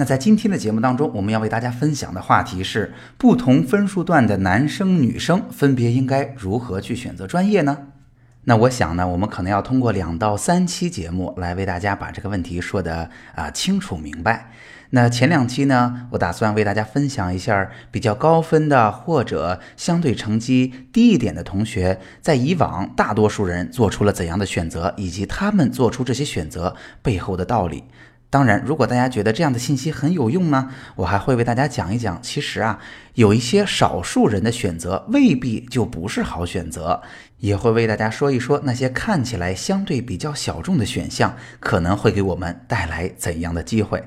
那在今天的节目当中，我们要为大家分享的话题是：不同分数段的男生女生分别应该如何去选择专业呢？那我想呢，我们可能要通过两到三期节目来为大家把这个问题说的啊清楚明白。那前两期呢，我打算为大家分享一下比较高分的或者相对成绩低一点的同学，在以往大多数人做出了怎样的选择，以及他们做出这些选择背后的道理。当然，如果大家觉得这样的信息很有用呢，我还会为大家讲一讲。其实啊，有一些少数人的选择未必就不是好选择，也会为大家说一说那些看起来相对比较小众的选项可能会给我们带来怎样的机会。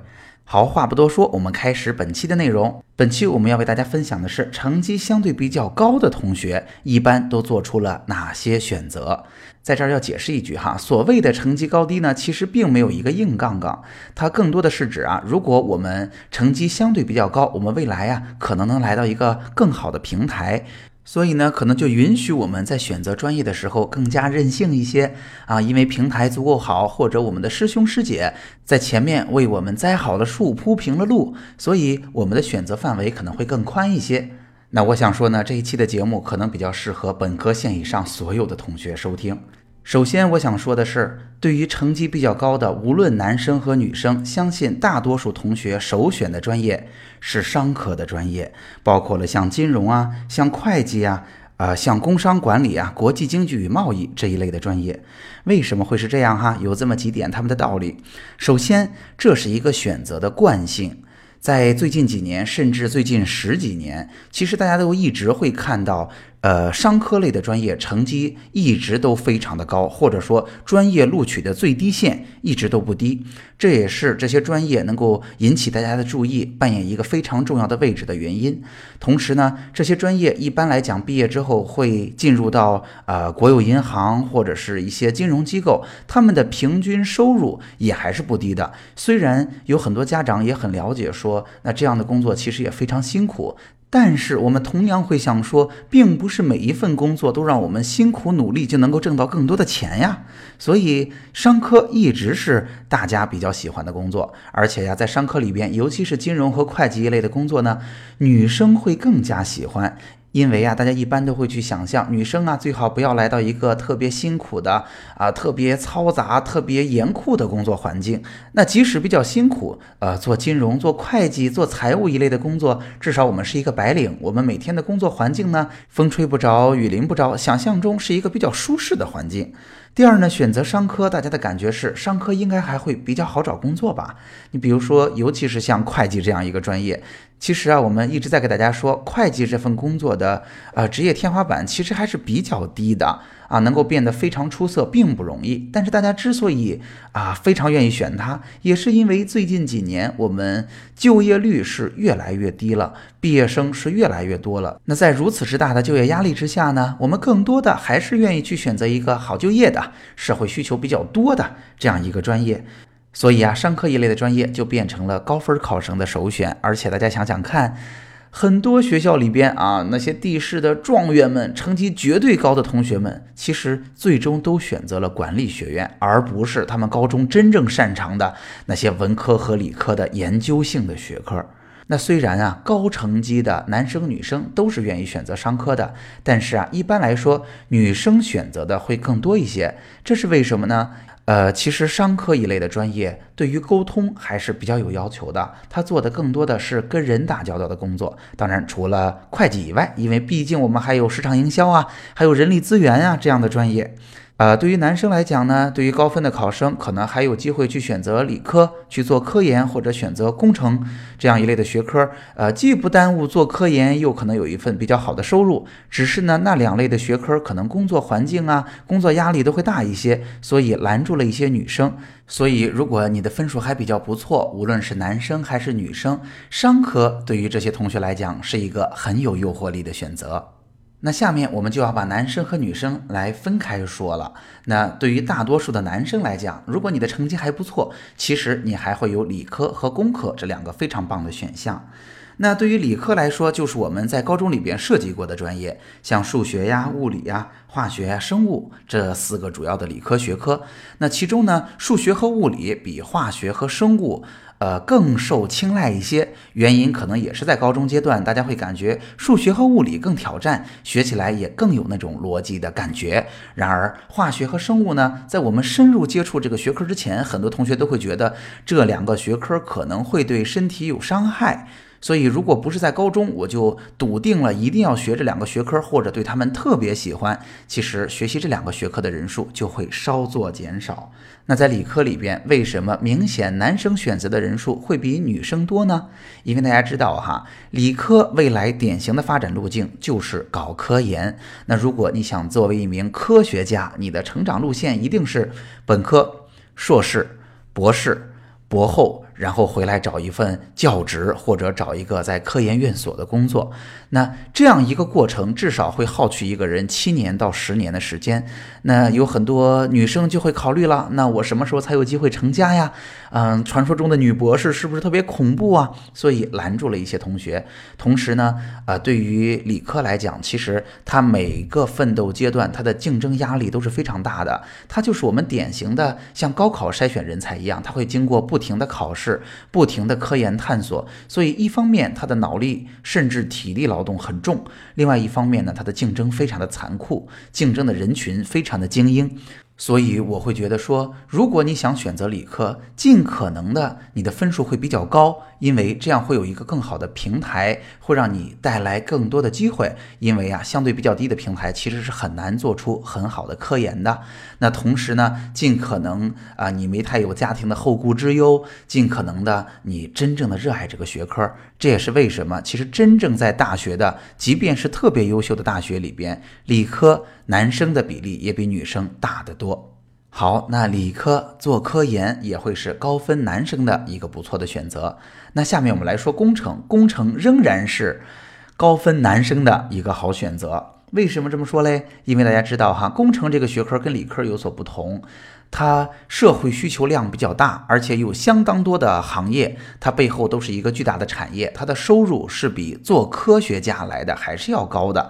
好，话不多说，我们开始本期的内容。本期我们要为大家分享的是，成绩相对比较高的同学一般都做出了哪些选择。在这儿要解释一句哈，所谓的成绩高低呢，其实并没有一个硬杠杠，它更多的是指啊，如果我们成绩相对比较高，我们未来啊，可能能来到一个更好的平台。所以呢，可能就允许我们在选择专业的时候更加任性一些啊，因为平台足够好，或者我们的师兄师姐在前面为我们栽好了树、铺平了路，所以我们的选择范围可能会更宽一些。那我想说呢，这一期的节目可能比较适合本科线以上所有的同学收听。首先，我想说的是，对于成绩比较高的，无论男生和女生，相信大多数同学首选的专业是商科的专业，包括了像金融啊、像会计啊、啊像工商管理啊、国际经济与贸易这一类的专业。为什么会是这样哈？有这么几点他们的道理。首先，这是一个选择的惯性。在最近几年，甚至最近十几年，其实大家都一直会看到，呃，商科类的专业成绩一直都非常的高，或者说专业录取的最低线一直都不低。这也是这些专业能够引起大家的注意，扮演一个非常重要的位置的原因。同时呢，这些专业一般来讲毕业之后会进入到呃国有银行或者是一些金融机构，他们的平均收入也还是不低的。虽然有很多家长也很了解说。那这样的工作其实也非常辛苦，但是我们同样会想说，并不是每一份工作都让我们辛苦努力就能够挣到更多的钱呀。所以商科一直是大家比较喜欢的工作，而且呀，在商科里边，尤其是金融和会计一类的工作呢，女生会更加喜欢。因为啊，大家一般都会去想象，女生啊最好不要来到一个特别辛苦的啊、特别嘈杂、特别严酷的工作环境。那即使比较辛苦，呃，做金融、做会计、做财务一类的工作，至少我们是一个白领。我们每天的工作环境呢，风吹不着，雨淋不着，想象中是一个比较舒适的环境。第二呢，选择商科，大家的感觉是商科应该还会比较好找工作吧？你比如说，尤其是像会计这样一个专业，其实啊，我们一直在给大家说，会计这份工作的呃职业天花板其实还是比较低的。啊，能够变得非常出色并不容易。但是大家之所以啊非常愿意选它，也是因为最近几年我们就业率是越来越低了，毕业生是越来越多了。那在如此之大的就业压力之下呢，我们更多的还是愿意去选择一个好就业的、社会需求比较多的这样一个专业。所以啊，商科一类的专业就变成了高分考生的首选。而且大家想想看。很多学校里边啊，那些地市的状元们，成绩绝对高的同学们，其实最终都选择了管理学院，而不是他们高中真正擅长的那些文科和理科的研究性的学科。那虽然啊，高成绩的男生女生都是愿意选择商科的，但是啊，一般来说，女生选择的会更多一些。这是为什么呢？呃，其实商科一类的专业对于沟通还是比较有要求的，他做的更多的是跟人打交道的工作。当然，除了会计以外，因为毕竟我们还有市场营销啊，还有人力资源啊这样的专业。呃，对于男生来讲呢，对于高分的考生，可能还有机会去选择理科去做科研，或者选择工程这样一类的学科。呃，既不耽误做科研，又可能有一份比较好的收入。只是呢，那两类的学科可能工作环境啊、工作压力都会大一些，所以拦住了一些女生。所以，如果你的分数还比较不错，无论是男生还是女生，商科对于这些同学来讲是一个很有诱惑力的选择。那下面我们就要把男生和女生来分开说了。那对于大多数的男生来讲，如果你的成绩还不错，其实你还会有理科和工科这两个非常棒的选项。那对于理科来说，就是我们在高中里边涉及过的专业，像数学呀、物理呀、化学呀、生物这四个主要的理科学科。那其中呢，数学和物理比化学和生物。呃，更受青睐一些，原因可能也是在高中阶段，大家会感觉数学和物理更挑战，学起来也更有那种逻辑的感觉。然而，化学和生物呢，在我们深入接触这个学科之前，很多同学都会觉得这两个学科可能会对身体有伤害。所以，如果不是在高中，我就笃定了一定要学这两个学科，或者对他们特别喜欢。其实，学习这两个学科的人数就会稍作减少。那在理科里边，为什么明显男生选择的人数会比女生多呢？因为大家知道哈，理科未来典型的发展路径就是搞科研。那如果你想作为一名科学家，你的成长路线一定是本科、硕士、博士、博后。然后回来找一份教职，或者找一个在科研院所的工作。那这样一个过程，至少会耗去一个人七年到十年的时间。那有很多女生就会考虑了：那我什么时候才有机会成家呀？嗯，传说中的女博士是不是特别恐怖啊？所以拦住了一些同学。同时呢，呃，对于理科来讲，其实它每个奋斗阶段，它的竞争压力都是非常大的。它就是我们典型的像高考筛选人才一样，它会经过不停的考试。是不停的科研探索，所以一方面他的脑力甚至体力劳动很重，另外一方面呢，他的竞争非常的残酷，竞争的人群非常的精英。所以我会觉得说，如果你想选择理科，尽可能的你的分数会比较高，因为这样会有一个更好的平台，会让你带来更多的机会。因为啊，相对比较低的平台其实是很难做出很好的科研的。那同时呢，尽可能啊，你没太有家庭的后顾之忧，尽可能的你真正的热爱这个学科。这也是为什么，其实真正在大学的，即便是特别优秀的大学里边，理科。男生的比例也比女生大得多。好，那理科做科研也会是高分男生的一个不错的选择。那下面我们来说工程，工程仍然是高分男生的一个好选择。为什么这么说嘞？因为大家知道哈，工程这个学科跟理科有所不同，它社会需求量比较大，而且有相当多的行业，它背后都是一个巨大的产业，它的收入是比做科学家来的还是要高的。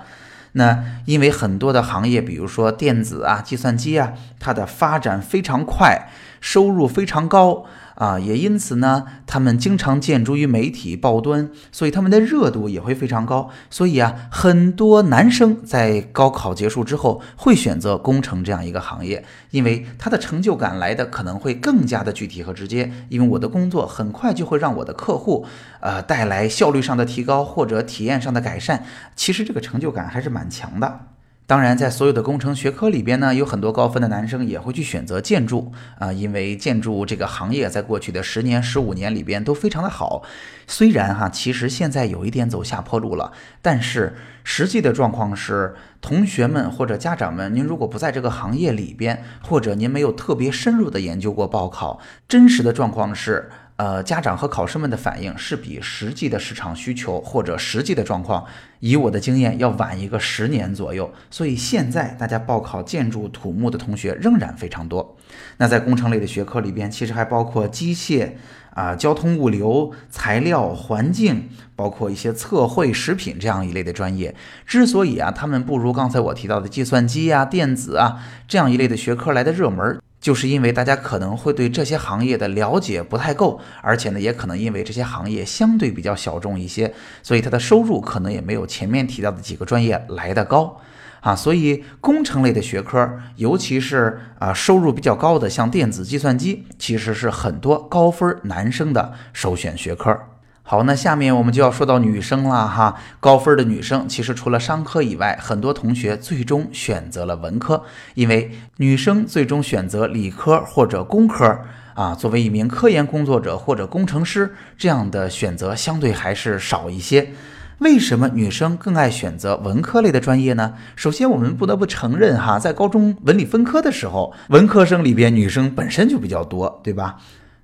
那因为很多的行业，比如说电子啊、计算机啊，它的发展非常快，收入非常高。啊，也因此呢，他们经常建筑于媒体报端，所以他们的热度也会非常高。所以啊，很多男生在高考结束之后会选择工程这样一个行业，因为他的成就感来的可能会更加的具体和直接。因为我的工作很快就会让我的客户，呃，带来效率上的提高或者体验上的改善。其实这个成就感还是蛮强的。当然，在所有的工程学科里边呢，有很多高分的男生也会去选择建筑啊，因为建筑这个行业在过去的十年、十五年里边都非常的好。虽然哈，其实现在有一点走下坡路了，但是实际的状况是，同学们或者家长们，您如果不在这个行业里边，或者您没有特别深入的研究过报考，真实的状况是。呃，家长和考生们的反应是比实际的市场需求或者实际的状况，以我的经验要晚一个十年左右。所以现在大家报考建筑土木的同学仍然非常多。那在工程类的学科里边，其实还包括机械啊、交通物流、材料、环境，包括一些测绘、食品这样一类的专业。之所以啊，他们不如刚才我提到的计算机啊、电子啊这样一类的学科来的热门。就是因为大家可能会对这些行业的了解不太够，而且呢，也可能因为这些行业相对比较小众一些，所以它的收入可能也没有前面提到的几个专业来的高啊。所以工程类的学科，尤其是啊收入比较高的，像电子、计算机，其实是很多高分男生的首选学科。好，那下面我们就要说到女生了哈。高分的女生其实除了商科以外，很多同学最终选择了文科，因为女生最终选择理科或者工科啊，作为一名科研工作者或者工程师，这样的选择相对还是少一些。为什么女生更爱选择文科类的专业呢？首先，我们不得不承认哈，在高中文理分科的时候，文科生里边女生本身就比较多，对吧？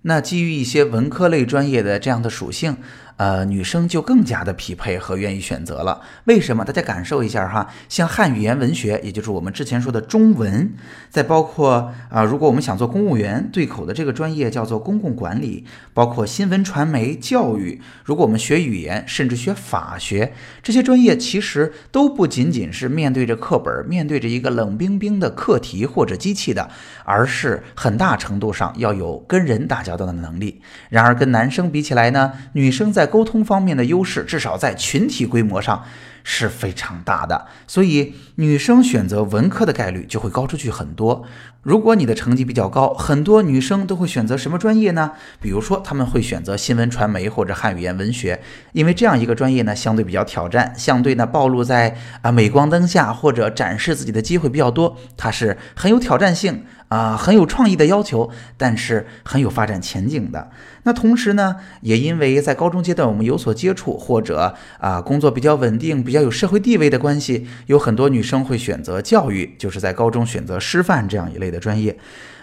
那基于一些文科类专业的这样的属性。呃，女生就更加的匹配和愿意选择了。为什么？大家感受一下哈，像汉语言文学，也就是我们之前说的中文，再包括啊，如果我们想做公务员对口的这个专业叫做公共管理，包括新闻传媒、教育，如果我们学语言，甚至学法学，这些专业其实都不仅仅是面对着课本，面对着一个冷冰冰的课题或者机器的，而是很大程度上要有跟人打交道的能力。然而跟男生比起来呢，女生在沟通方面的优势，至少在群体规模上是非常大的，所以女生选择文科的概率就会高出去很多。如果你的成绩比较高，很多女生都会选择什么专业呢？比如说，他们会选择新闻传媒或者汉语言文学，因为这样一个专业呢，相对比较挑战，相对呢暴露在啊镁光灯下或者展示自己的机会比较多，它是很有挑战性。啊，很有创意的要求，但是很有发展前景的。那同时呢，也因为在高中阶段我们有所接触，或者啊工作比较稳定、比较有社会地位的关系，有很多女生会选择教育，就是在高中选择师范这样一类的专业。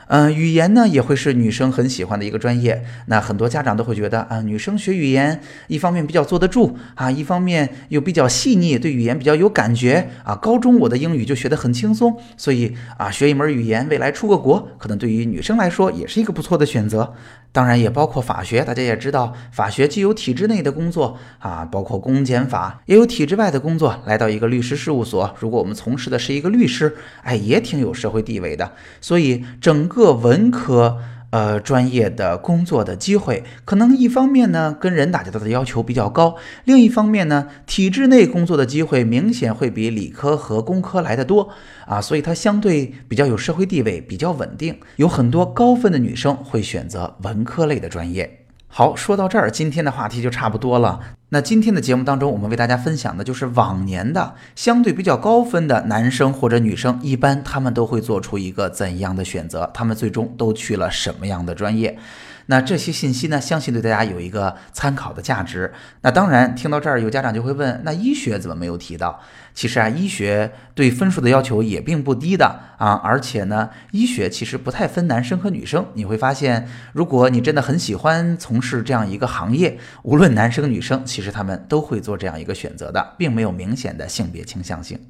嗯，语言呢也会是女生很喜欢的一个专业。那很多家长都会觉得啊，女生学语言，一方面比较坐得住啊，一方面又比较细腻，对语言比较有感觉啊。高中我的英语就学得很轻松，所以啊，学一门语言，未来出个国，可能对于女生来说也是一个不错的选择。当然也包括法学，大家也知道，法学既有体制内的工作啊，包括公检法，也有体制外的工作。来到一个律师事务所，如果我们从事的是一个律师，哎，也挺有社会地位的。所以整个文科。呃，专业的工作的机会，可能一方面呢，跟人打交道的要求比较高；另一方面呢，体制内工作的机会明显会比理科和工科来的多啊，所以它相对比较有社会地位，比较稳定。有很多高分的女生会选择文科类的专业。好，说到这儿，今天的话题就差不多了。那今天的节目当中，我们为大家分享的就是往年的相对比较高分的男生或者女生，一般他们都会做出一个怎样的选择？他们最终都去了什么样的专业？那这些信息呢，相信对大家有一个参考的价值。那当然，听到这儿有家长就会问：那医学怎么没有提到？其实啊，医学对分数的要求也并不低的啊，而且呢，医学其实不太分男生和女生。你会发现，如果你真的很喜欢从事这样一个行业，无论男生女生，其实他们都会做这样一个选择的，并没有明显的性别倾向性。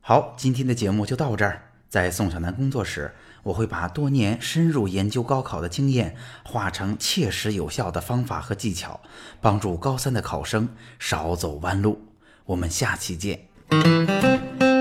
好，今天的节目就到这儿，在宋小南工作室。我会把多年深入研究高考的经验化成切实有效的方法和技巧，帮助高三的考生少走弯路。我们下期见。